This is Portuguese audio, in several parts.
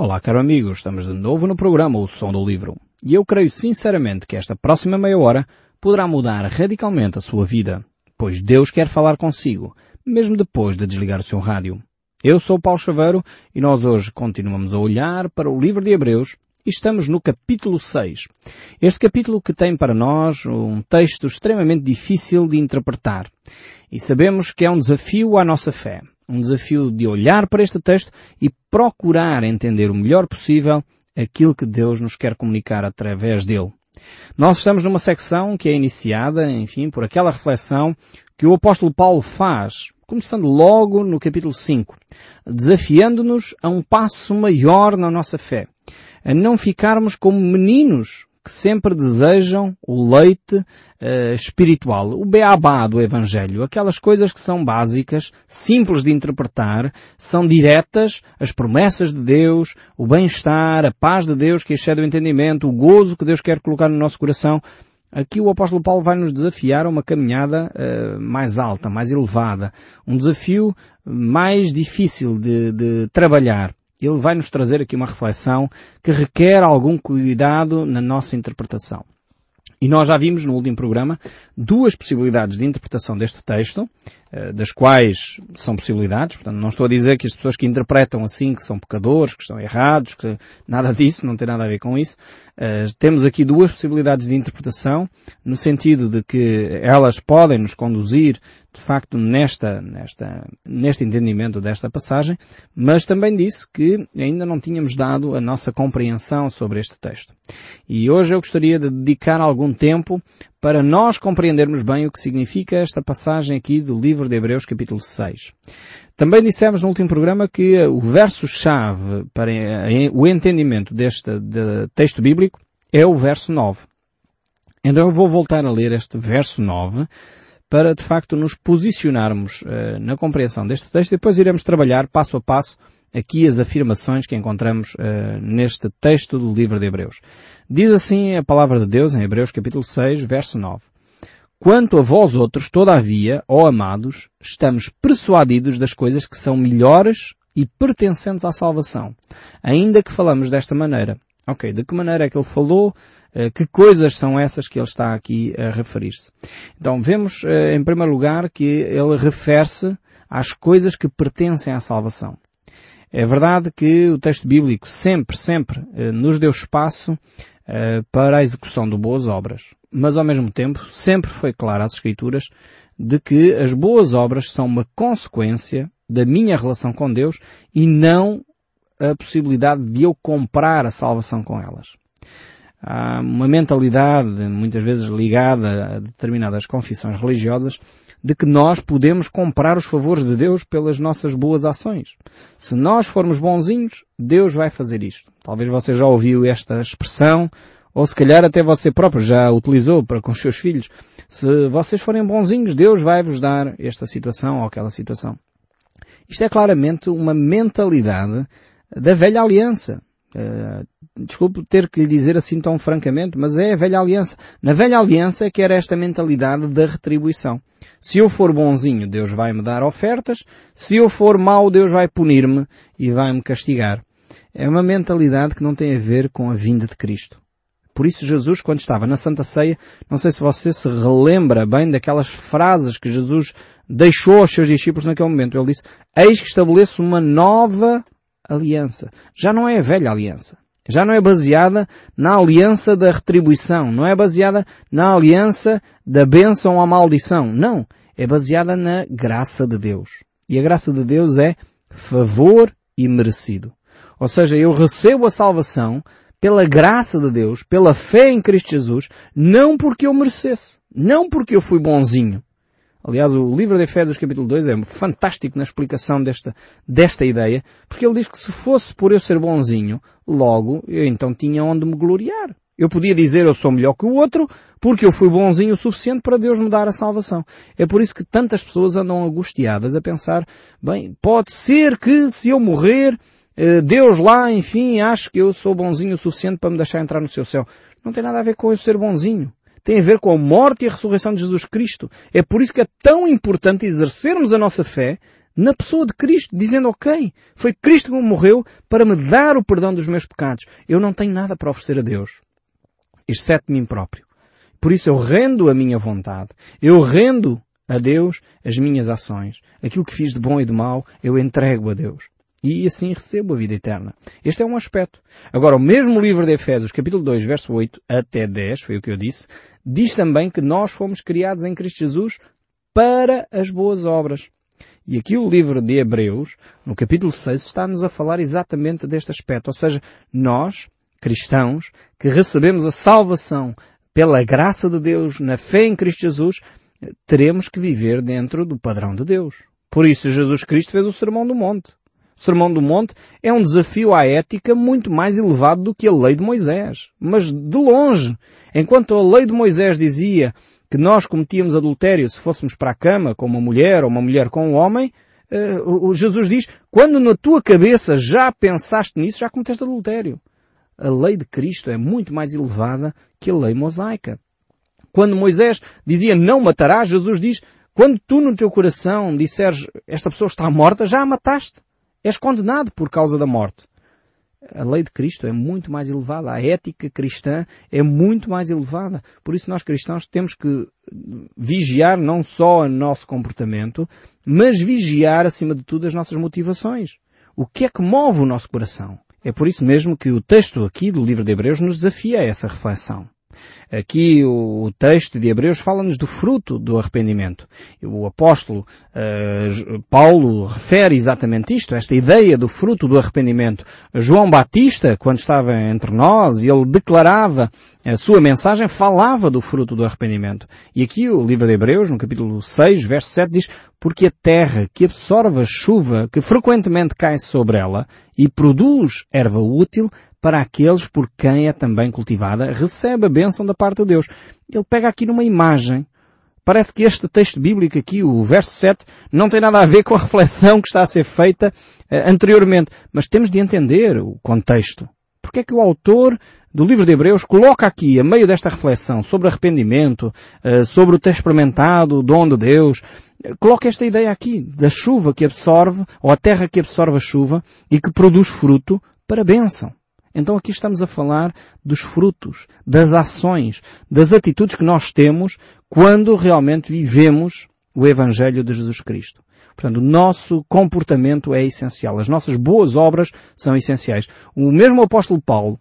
Olá, caro amigo, estamos de novo no programa O Som do Livro. E eu creio sinceramente que esta próxima meia hora poderá mudar radicalmente a sua vida, pois Deus quer falar consigo, mesmo depois de desligar o seu rádio. Eu sou Paulo Chaveiro e nós hoje continuamos a olhar para o livro de Hebreus e estamos no capítulo 6. Este capítulo que tem para nós um texto extremamente difícil de interpretar. E sabemos que é um desafio à nossa fé. Um desafio de olhar para este texto e procurar entender o melhor possível aquilo que Deus nos quer comunicar através dele. Nós estamos numa secção que é iniciada, enfim, por aquela reflexão que o apóstolo Paulo faz, começando logo no capítulo 5, desafiando-nos a um passo maior na nossa fé, a não ficarmos como meninos que sempre desejam o leite uh, espiritual, o beabá do Evangelho, aquelas coisas que são básicas, simples de interpretar, são diretas, as promessas de Deus, o bem-estar, a paz de Deus que excede o entendimento, o gozo que Deus quer colocar no nosso coração. Aqui o apóstolo Paulo vai nos desafiar a uma caminhada uh, mais alta, mais elevada, um desafio mais difícil de, de trabalhar ele vai nos trazer aqui uma reflexão que requer algum cuidado na nossa interpretação. E nós já vimos no último programa duas possibilidades de interpretação deste texto, eh, das quais são possibilidades, portanto não estou a dizer que as pessoas que interpretam assim, que são pecadores, que estão errados, que nada disso, não tem nada a ver com isso. Uh, temos aqui duas possibilidades de interpretação, no sentido de que elas podem nos conduzir, de facto, nesta, nesta, neste entendimento desta passagem, mas também disse que ainda não tínhamos dado a nossa compreensão sobre este texto. E hoje eu gostaria de dedicar algum tempo para nós compreendermos bem o que significa esta passagem aqui do livro de Hebreus capítulo 6. Também dissemos no último programa que o verso-chave para o entendimento deste de texto bíblico é o verso 9. Então eu vou voltar a ler este verso 9 para de facto nos posicionarmos uh, na compreensão deste texto e depois iremos trabalhar passo a passo aqui as afirmações que encontramos uh, neste texto do livro de Hebreus. Diz assim a palavra de Deus em Hebreus capítulo 6, verso 9. Quanto a vós outros, todavia, ó amados, estamos persuadidos das coisas que são melhores e pertencentes à salvação. Ainda que falamos desta maneira. Ok, de que maneira é que ele falou? Eh, que coisas são essas que ele está aqui a referir-se? Então, vemos, eh, em primeiro lugar, que ele refere-se às coisas que pertencem à salvação. É verdade que o texto bíblico sempre, sempre eh, nos deu espaço para a execução de boas obras mas ao mesmo tempo sempre foi claro às Escrituras de que as boas obras são uma consequência da minha relação com Deus e não a possibilidade de eu comprar a salvação com elas. Há uma mentalidade, muitas vezes ligada a determinadas confissões religiosas, de que nós podemos comprar os favores de Deus pelas nossas boas ações. Se nós formos bonzinhos, Deus vai fazer isto. Talvez você já ouviu esta expressão, ou se calhar até você próprio já utilizou para com os seus filhos. Se vocês forem bonzinhos, Deus vai vos dar esta situação ou aquela situação. Isto é claramente uma mentalidade da velha aliança. Uh, desculpe ter que lhe dizer assim tão francamente, mas é a velha aliança. Na velha aliança é que era esta mentalidade da retribuição. Se eu for bonzinho, Deus vai me dar ofertas. Se eu for mau, Deus vai punir-me e vai me castigar. É uma mentalidade que não tem a ver com a vinda de Cristo. Por isso Jesus, quando estava na Santa Ceia, não sei se você se relembra bem daquelas frases que Jesus deixou aos seus discípulos naquele momento. Ele disse, eis que estabeleço uma nova aliança. Já não é a velha aliança. Já não é baseada na aliança da retribuição. Não é baseada na aliança da bênção a maldição. Não. É baseada na graça de Deus. E a graça de Deus é favor e merecido. Ou seja, eu recebo a salvação pela graça de Deus, pela fé em Cristo Jesus, não porque eu merecesse, não porque eu fui bonzinho. Aliás, o livro de Efésios capítulo 2 é fantástico na explicação desta, desta ideia, porque ele diz que se fosse por eu ser bonzinho, logo eu então tinha onde me gloriar. Eu podia dizer eu sou melhor que o outro, porque eu fui bonzinho o suficiente para Deus me dar a salvação. É por isso que tantas pessoas andam angustiadas a pensar, bem, pode ser que se eu morrer, eh, Deus lá, enfim, acha que eu sou bonzinho o suficiente para me deixar entrar no seu céu. Não tem nada a ver com eu ser bonzinho. Tem a ver com a morte e a ressurreição de Jesus Cristo. É por isso que é tão importante exercermos a nossa fé na pessoa de Cristo, dizendo, ok, foi Cristo que morreu para me dar o perdão dos meus pecados. Eu não tenho nada para oferecer a Deus, exceto mim próprio. Por isso eu rendo a minha vontade. Eu rendo a Deus as minhas ações. Aquilo que fiz de bom e de mal, eu entrego a Deus. E assim recebo a vida eterna. Este é um aspecto. Agora, o mesmo livro de Efésios, capítulo 2, verso 8 até 10, foi o que eu disse, diz também que nós fomos criados em Cristo Jesus para as boas obras. E aqui o livro de Hebreus, no capítulo 6, está-nos a falar exatamente deste aspecto. Ou seja, nós, cristãos, que recebemos a salvação pela graça de Deus, na fé em Cristo Jesus, teremos que viver dentro do padrão de Deus. Por isso Jesus Cristo fez o Sermão do Monte. Sermão do Monte é um desafio à ética muito mais elevado do que a lei de Moisés. Mas de longe, enquanto a lei de Moisés dizia que nós cometíamos adultério se fôssemos para a cama com uma mulher ou uma mulher com um homem, uh, Jesus diz, quando na tua cabeça já pensaste nisso, já cometeste adultério. A lei de Cristo é muito mais elevada que a lei mosaica. Quando Moisés dizia não matarás, Jesus diz, quando tu no teu coração disseres esta pessoa está morta, já a mataste. És condenado por causa da morte a lei de Cristo é muito mais elevada, a ética cristã é muito mais elevada. Por isso nós cristãos temos que vigiar não só o nosso comportamento, mas vigiar acima de tudo as nossas motivações. O que é que move o nosso coração? É por isso mesmo que o texto aqui do livro de Hebreus nos desafia a essa reflexão. Aqui o texto de Hebreus fala-nos do fruto do arrependimento. O apóstolo uh, Paulo refere exatamente isto, esta ideia do fruto do arrependimento. João Batista, quando estava entre nós, ele declarava a sua mensagem, falava do fruto do arrependimento. E aqui o livro de Hebreus, no capítulo 6, verso 7, diz porque a terra que absorve a chuva que frequentemente cai sobre ela e produz erva útil, para aqueles por quem é também cultivada, recebe a bênção da parte de Deus. Ele pega aqui numa imagem. Parece que este texto bíblico aqui, o verso 7, não tem nada a ver com a reflexão que está a ser feita uh, anteriormente. Mas temos de entender o contexto. Porque é que o autor do livro de Hebreus coloca aqui, a meio desta reflexão sobre arrependimento, uh, sobre o ter experimentado o dom de Deus, uh, coloca esta ideia aqui, da chuva que absorve, ou a terra que absorve a chuva e que produz fruto para bênção. Então aqui estamos a falar dos frutos, das ações, das atitudes que nós temos quando realmente vivemos o Evangelho de Jesus Cristo. Portanto, o nosso comportamento é essencial. As nossas boas obras são essenciais. O mesmo apóstolo Paulo,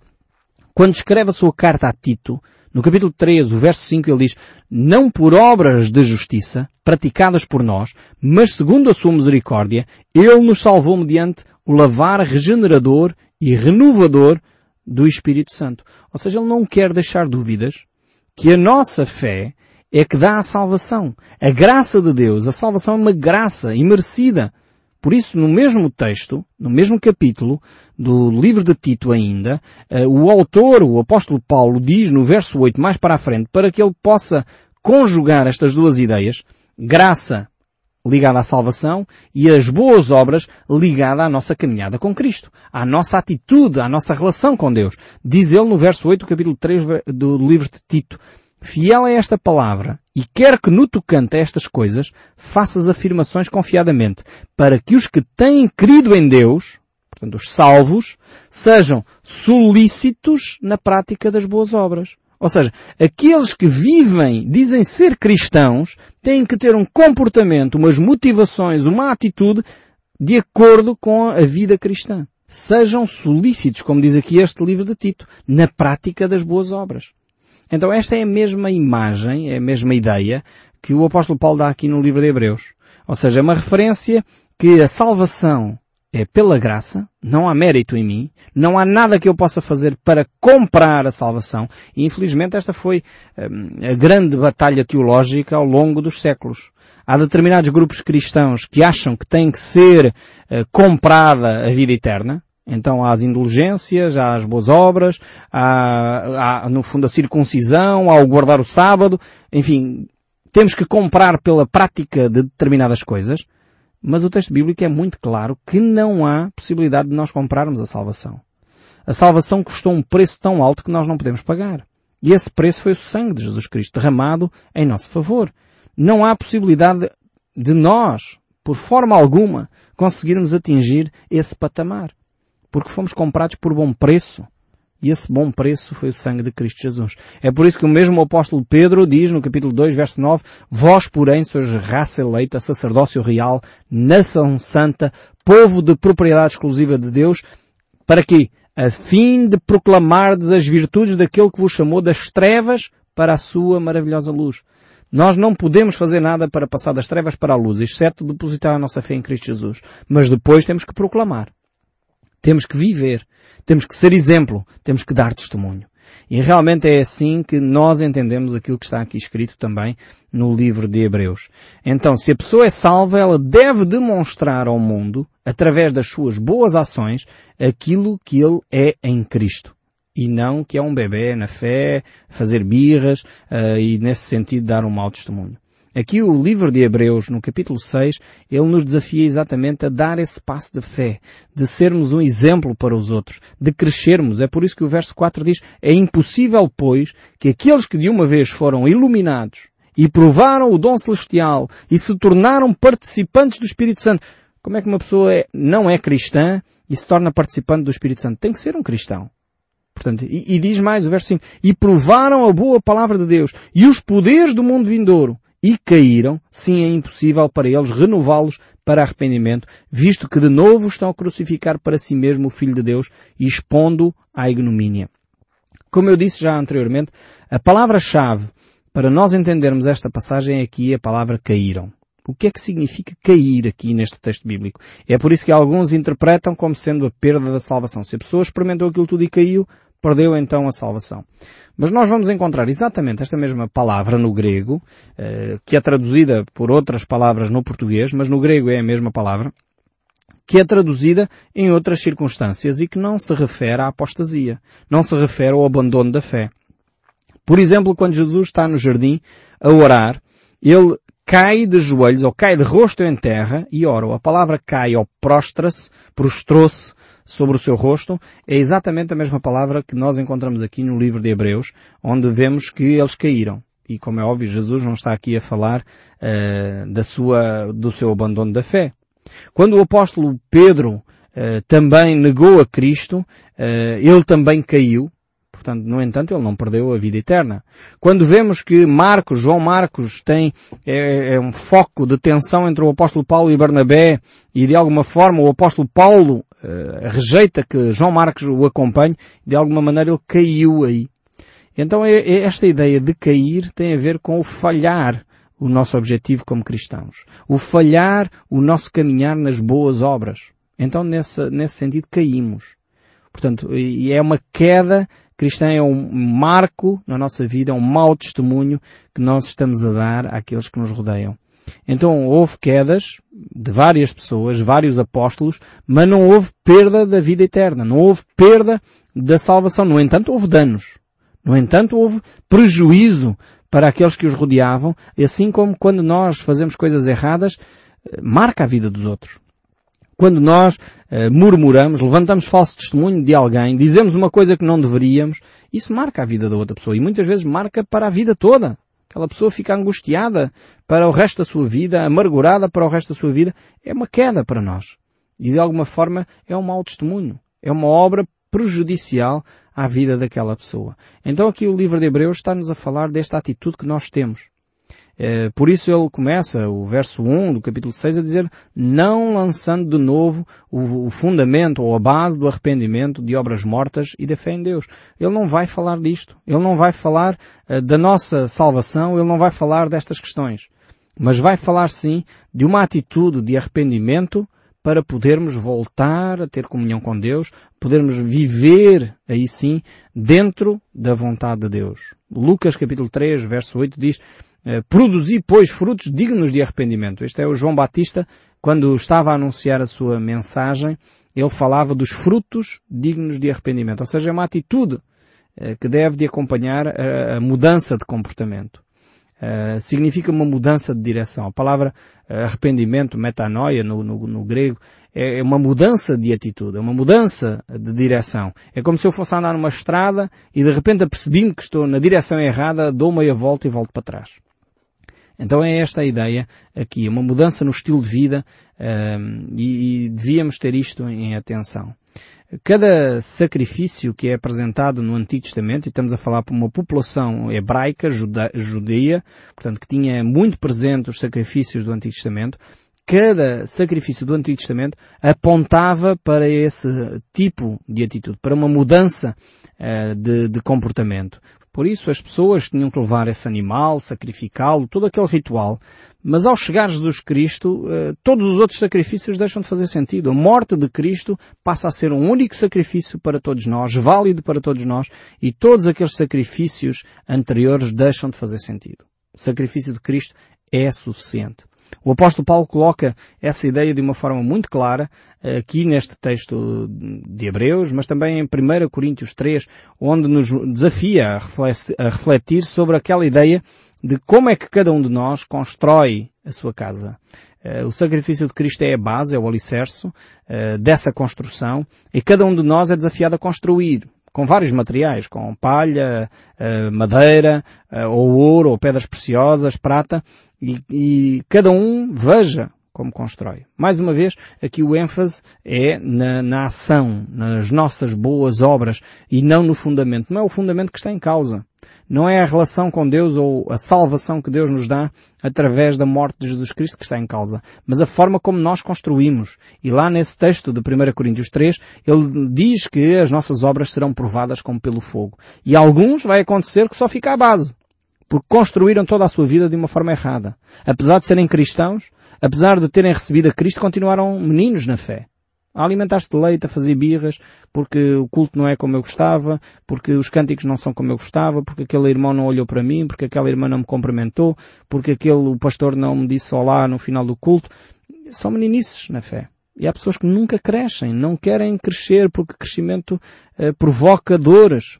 quando escreve a sua carta a Tito, no capítulo 13, o verso 5, ele diz, não por obras de justiça, praticadas por nós, mas segundo a sua misericórdia, ele nos salvou mediante o lavar regenerador e renovador do Espírito Santo. Ou seja, ele não quer deixar dúvidas que a nossa fé é que dá a salvação. A graça de Deus, a salvação é uma graça imerecida. Por isso, no mesmo texto, no mesmo capítulo do livro de Tito ainda, eh, o autor, o apóstolo Paulo, diz no verso 8 mais para a frente, para que ele possa conjugar estas duas ideias, graça ligada à salvação e as boas obras ligada à nossa caminhada com Cristo, à nossa atitude, à nossa relação com Deus. Diz ele no verso 8 do capítulo 3 do livro de Tito, fiel a esta palavra e quer que no tocante a estas coisas faças afirmações confiadamente, para que os que têm crido em Deus, portanto os salvos, sejam solícitos na prática das boas obras. Ou seja, aqueles que vivem, dizem ser cristãos, têm que ter um comportamento, umas motivações, uma atitude de acordo com a vida cristã. Sejam solícitos, como diz aqui este livro de Tito, na prática das boas obras. Então esta é a mesma imagem, é a mesma ideia que o apóstolo Paulo dá aqui no livro de Hebreus. Ou seja, é uma referência que a salvação é pela graça, não há mérito em mim, não há nada que eu possa fazer para comprar a salvação. E infelizmente esta foi hum, a grande batalha teológica ao longo dos séculos. Há determinados grupos cristãos que acham que tem que ser uh, comprada a vida eterna. Então há as indulgências, há as boas obras, há, há no fundo a circuncisão, há o guardar o sábado, enfim, temos que comprar pela prática de determinadas coisas. Mas o texto bíblico é muito claro que não há possibilidade de nós comprarmos a salvação. A salvação custou um preço tão alto que nós não podemos pagar. E esse preço foi o sangue de Jesus Cristo derramado em nosso favor. Não há possibilidade de nós por forma alguma, conseguirmos atingir esse patamar. Porque fomos comprados por bom preço. E esse bom preço foi o sangue de Cristo Jesus. É por isso que o mesmo apóstolo Pedro diz no capítulo 2, verso 9, Vós, porém, sois raça eleita, sacerdócio real, nação santa, povo de propriedade exclusiva de Deus, para que, a fim de proclamardes as virtudes daquele que vos chamou das trevas para a sua maravilhosa luz. Nós não podemos fazer nada para passar das trevas para a luz, exceto depositar a nossa fé em Cristo Jesus. Mas depois temos que proclamar. Temos que viver. Temos que ser exemplo. Temos que dar testemunho. E realmente é assim que nós entendemos aquilo que está aqui escrito também no livro de Hebreus. Então, se a pessoa é salva, ela deve demonstrar ao mundo, através das suas boas ações, aquilo que ele é em Cristo e não que é um bebê na fé, fazer birras uh, e nesse sentido dar um mau testemunho. Aqui o livro de Hebreus, no capítulo 6, ele nos desafia exatamente a dar esse passo de fé, de sermos um exemplo para os outros, de crescermos. É por isso que o verso 4 diz, é impossível, pois, que aqueles que de uma vez foram iluminados e provaram o dom celestial e se tornaram participantes do Espírito Santo. Como é que uma pessoa é, não é cristã e se torna participante do Espírito Santo? Tem que ser um cristão. Portanto, e, e diz mais o verso 5, e provaram a boa palavra de Deus e os poderes do mundo vindouro e caíram, sim é impossível para eles renová-los para arrependimento, visto que de novo estão a crucificar para si mesmo o Filho de Deus expondo à ignomínia. Como eu disse já anteriormente, a palavra-chave para nós entendermos esta passagem aqui é a palavra caíram. O que é que significa cair aqui neste texto bíblico? É por isso que alguns interpretam como sendo a perda da salvação. Se a pessoa experimentou aquilo tudo e caiu, perdeu então a salvação. Mas nós vamos encontrar exatamente esta mesma palavra no grego, eh, que é traduzida por outras palavras no português, mas no grego é a mesma palavra, que é traduzida em outras circunstâncias e que não se refere à apostasia, não se refere ao abandono da fé. Por exemplo, quando Jesus está no jardim a orar, ele cai de joelhos ou cai de rosto em terra e ora. A palavra cai ou prostra-se, prostrou-se, sobre o seu rosto é exatamente a mesma palavra que nós encontramos aqui no livro de Hebreus, onde vemos que eles caíram. E como é óbvio, Jesus não está aqui a falar uh, da sua, do seu abandono da fé. Quando o apóstolo Pedro uh, também negou a Cristo, uh, ele também caiu, Portanto, no entanto, ele não perdeu a vida eterna. Quando vemos que Marcos, João Marcos, tem é, é, um foco de tensão entre o apóstolo Paulo e Barnabé e de alguma forma o apóstolo Paulo uh, rejeita que João Marcos o acompanhe, de alguma maneira ele caiu aí. Então é, é esta ideia de cair tem a ver com o falhar o nosso objetivo como cristãos. O falhar o nosso caminhar nas boas obras. Então nesse, nesse sentido caímos. Portanto, e é uma queda cristã, é um marco na nossa vida, é um mau testemunho que nós estamos a dar àqueles que nos rodeiam. Então houve quedas de várias pessoas, vários apóstolos, mas não houve perda da vida eterna, não houve perda da salvação. No entanto, houve danos. No entanto, houve prejuízo para aqueles que os rodeavam, assim como quando nós fazemos coisas erradas, eh, marca a vida dos outros. Quando nós uh, murmuramos, levantamos falso testemunho de alguém, dizemos uma coisa que não deveríamos, isso marca a vida da outra pessoa e muitas vezes marca para a vida toda. Aquela pessoa fica angustiada para o resto da sua vida, amargurada para o resto da sua vida. É uma queda para nós. E de alguma forma é um mau testemunho. É uma obra prejudicial à vida daquela pessoa. Então aqui o livro de Hebreus está-nos a falar desta atitude que nós temos. É, por isso ele começa o verso 1 do capítulo 6 a dizer não lançando de novo o, fundamento ou a base do arrependimento de obras mortas e da fé em Deus. Ele não vai falar disto. Ele não vai falar uh, da nossa salvação. Ele não vai falar destas questões. Mas vai falar sim de uma atitude de arrependimento para podermos voltar a ter comunhão com Deus, podermos viver aí sim dentro da vontade de Deus. Lucas capítulo 3 verso 8 diz eh, produzir, pois, frutos dignos de arrependimento. Este é o João Batista, quando estava a anunciar a sua mensagem, ele falava dos frutos dignos de arrependimento. Ou seja, é uma atitude eh, que deve de acompanhar a, mudança de comportamento. Uh, significa uma mudança de direção. A palavra uh, arrependimento, metanoia no, no, no grego, é, é, uma mudança de atitude, é uma mudança de direção. É como se eu fosse andar numa estrada e de repente apercebi-me que estou na direção errada, dou meia volta e volto para trás. Então é esta a ideia aqui, uma mudança no estilo de vida e, e devíamos ter isto em atenção. Cada sacrifício que é apresentado no Antigo Testamento, e estamos a falar por uma população hebraica, judeia, portanto que tinha muito presente os sacrifícios do Antigo Testamento, cada sacrifício do Antigo Testamento apontava para esse tipo de atitude, para uma mudança uh, de, de comportamento. Por isso as pessoas tinham que levar esse animal, sacrificá-lo, todo aquele ritual. Mas ao chegar Jesus Cristo, eh, todos os outros sacrifícios deixam de fazer sentido. A morte de Cristo passa a ser um único sacrifício para todos nós, válido para todos nós, e todos aqueles sacrifícios anteriores deixam de fazer sentido. O sacrifício de Cristo é suficiente. O apóstolo Paulo coloca essa ideia de uma forma muito clara eh, aqui neste texto de Hebreus, mas também em 1 Coríntios 3, onde nos desafia a refletir sobre aquela ideia de como é que cada um de nós constrói a sua casa. Eh, o sacrifício de Cristo é a base, é o alicerce eh, dessa construção e cada um de nós é desafiado a construir com vários materiais, com palha, eh, madeira, eh, ou ouro, ou pedras preciosas, prata, e, e cada um veja como constrói. Mais uma vez, aqui o ênfase é na, na, ação, nas nossas boas obras e não no fundamento. Não é o fundamento que está em causa. Não é a relação com Deus ou a salvação que Deus nos dá através da morte de Jesus Cristo que está em causa, mas a forma como nós construímos. E lá nesse texto de 1 Coríntios 3, ele diz que as nossas obras serão provadas como pelo fogo. E alguns vai acontecer que só fica a base. Porque construíram toda a sua vida de uma forma errada. Apesar de serem cristãos, apesar de terem recebido a Cristo, continuaram meninos na fé a alimentar-se de leite, a fazer birras, porque o culto não é como eu gostava, porque os cânticos não são como eu gostava, porque aquele irmão não olhou para mim, porque aquela irmã não me cumprimentou, porque aquele o pastor não me disse olá no final do culto. São meninices na fé. E há pessoas que nunca crescem, não querem crescer porque crescimento eh, provoca dores,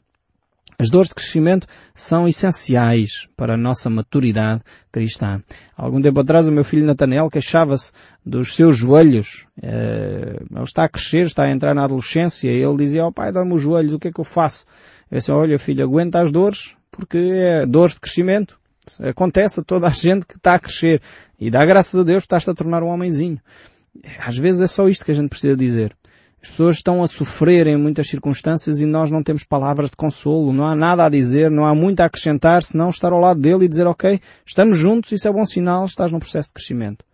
as dores de crescimento são essenciais para a nossa maturidade cristã. Algum tempo atrás o meu filho Natanel queixava-se dos seus joelhos. Eh, ele está a crescer, está a entrar na adolescência e ele dizia, oh pai, dá-me os joelhos, o que é que eu faço? Eu disse, olha filho, aguenta as dores, porque é dores de crescimento. Acontece a toda a gente que está a crescer. E dá graças a Deus que estás-te a tornar um homenzinho. Às vezes é só isto que a gente precisa dizer. As pessoas estão a sofrer em muitas circunstâncias e nós não temos palavras de consolo, não há nada a dizer, não há muito a acrescentar, senão estar ao lado dele e dizer, ok, estamos juntos, isso é bom sinal, estás num processo de crescimento.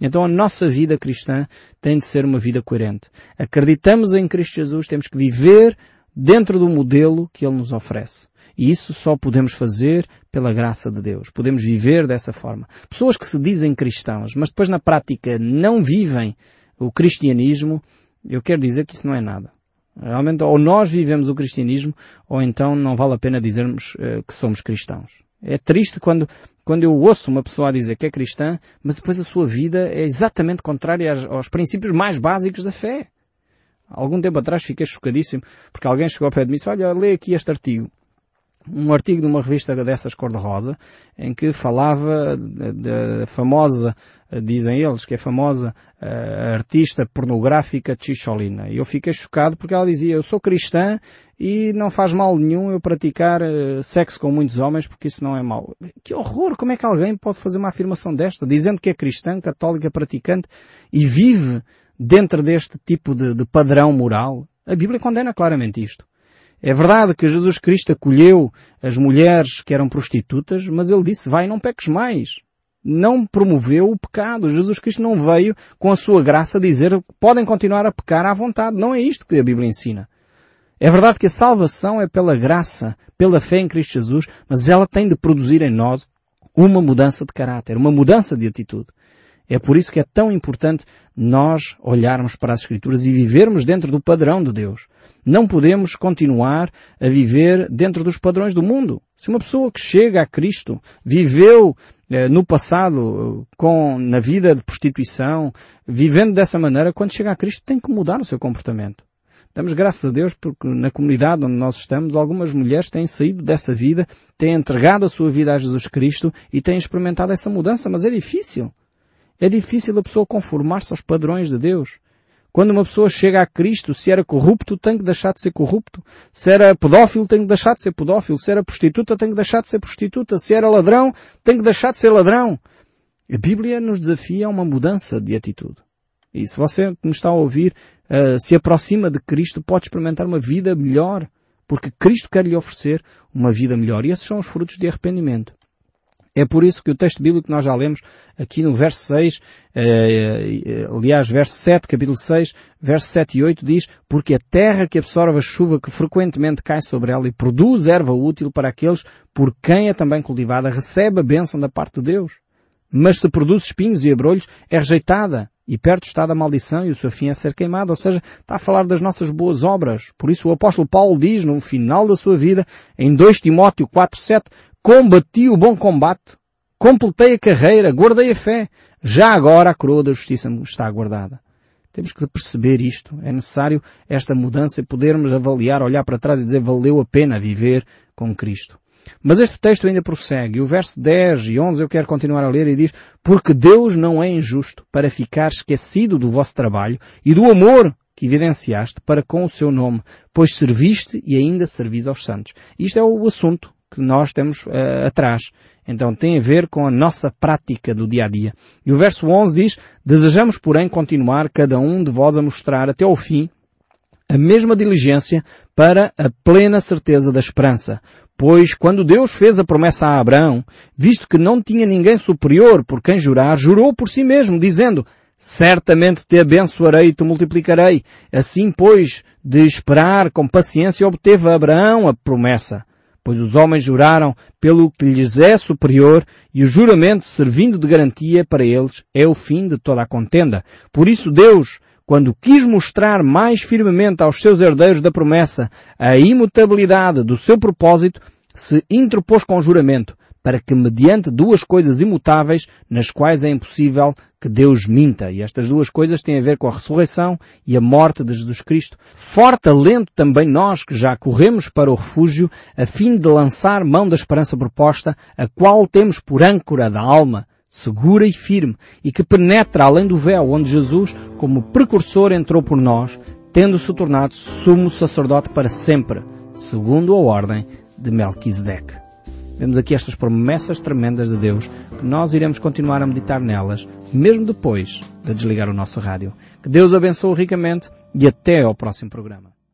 Então a nossa vida cristã tem de ser uma vida coerente. Acreditamos em Cristo Jesus, temos que viver dentro do modelo que Ele nos oferece. E isso só podemos fazer pela graça de Deus. Podemos viver dessa forma. Pessoas que se dizem cristãos, mas depois na prática não vivem o cristianismo, eu quero dizer que isso não é nada. Realmente, ou nós vivemos o cristianismo, ou então não vale a pena dizermos uh, que somos cristãos. É triste quando, quando eu ouço uma pessoa dizer que é cristã, mas depois a sua vida é exatamente contrária aos, aos princípios mais básicos da fé. Algum tempo atrás fiquei chocadíssimo, porque alguém chegou ao pé de mim e disse, olha, lê aqui este artigo um artigo de uma revista dessas cor-de-rosa, em que falava da famosa, dizem eles, que é famosa uh, artista pornográfica Chicholina. E eu fiquei chocado porque ela dizia, eu sou cristã e não faz mal nenhum eu praticar uh, sexo com muitos homens porque isso não é mal. Que horror! Como é que alguém pode fazer uma afirmação desta, dizendo que é cristã, católica, praticante e vive dentro deste tipo de, de padrão moral? A Bíblia condena claramente isto. É verdade que Jesus Cristo acolheu as mulheres que eram prostitutas, mas ele disse, vai, não peques mais. Não promoveu o pecado. Jesus Cristo não veio com a sua graça dizer podem continuar a pecar à vontade. Não é isto que a Bíblia ensina. É verdade que a salvação é pela graça, pela fé em Cristo Jesus, mas ela tem de produzir em nós uma mudança de caráter, uma mudança de atitude. É por isso que é tão importante nós olharmos para as Escrituras e vivermos dentro do padrão de Deus. Não podemos continuar a viver dentro dos padrões do mundo. Se uma pessoa que chega a Cristo viveu eh, no passado com, na vida de prostituição, vivendo dessa maneira, quando chega a Cristo tem que mudar o seu comportamento. Damos graças a Deus porque na comunidade onde nós estamos, algumas mulheres têm saído dessa vida, têm entregado a sua vida a Jesus Cristo e têm experimentado essa mudança, mas é difícil. É difícil a pessoa conformar-se aos padrões de Deus. Quando uma pessoa chega a Cristo, se era corrupto, tem que deixar de ser corrupto. Se era pedófilo, tem que deixar de ser pedófilo. Se era prostituta, tem que deixar de ser prostituta. Se era ladrão, tem que deixar de ser ladrão. A Bíblia nos desafia a uma mudança de atitude. E se você que me está a ouvir uh, se aproxima de Cristo, pode experimentar uma vida melhor. Porque Cristo quer lhe oferecer uma vida melhor. E esses são os frutos de arrependimento. É por isso que o texto bíblico que nós já lemos aqui no verso 6, eh, eh, aliás, verso 7, capítulo 6, verso 7 e 8 diz, porque a terra que absorve a chuva que frequentemente cai sobre ela e produz erva útil para aqueles por quem é também cultivada, recebe a bênção da parte de Deus. Mas se produz espinhos e abrolhos, é rejeitada e perto está da maldição e o seu fim é ser queimado. Ou seja, está a falar das nossas boas obras. Por isso o apóstolo Paulo diz no final da sua vida, em 2 Timóteo 4, 7, combati o bom combate, completei a carreira, guardei a fé. Já agora a coroa da justiça está guardada. Temos que perceber isto. É necessário esta mudança e podermos avaliar, olhar para trás e dizer valeu a pena viver com Cristo. Mas este texto ainda prossegue. O verso 10 e 11 eu quero continuar a ler e diz Porque Deus não é injusto para ficar esquecido do vosso trabalho e do amor que evidenciaste para com o seu nome, pois serviste e ainda servis aos santos. Isto é o assunto que nós temos uh, atrás. Então tem a ver com a nossa prática do dia a dia. E o verso 11 diz, Desejamos, porém, continuar cada um de vós a mostrar até ao fim a mesma diligência para a plena certeza da esperança. Pois quando Deus fez a promessa a Abraão, visto que não tinha ninguém superior por quem jurar, jurou por si mesmo, dizendo, certamente te abençoarei e te multiplicarei. Assim, pois, de esperar com paciência, obteve Abraão a promessa pois os homens juraram pelo que lhes é superior e o juramento servindo de garantia para eles é o fim de toda a contenda. Por isso Deus, quando quis mostrar mais firmemente aos seus herdeiros da promessa a imutabilidade do seu propósito, se interpôs com juramento, para que mediante duas coisas imutáveis, nas quais é impossível que Deus minta. E estas duas coisas têm a ver com a ressurreição e a morte de Jesus Cristo. Forte alento também nós que já corremos para o refúgio, a fim de lançar mão da esperança proposta, a qual temos por âncora da alma, segura e firme, e que penetra além do véu onde Jesus, como precursor, entrou por nós, tendo-se tornado sumo sacerdote para sempre, segundo a ordem de Melquisedeque. Vemos aqui estas promessas tremendas de Deus, que nós iremos continuar a meditar nelas, mesmo depois de desligar o nosso rádio. Que Deus abençoe ricamente e até ao próximo programa.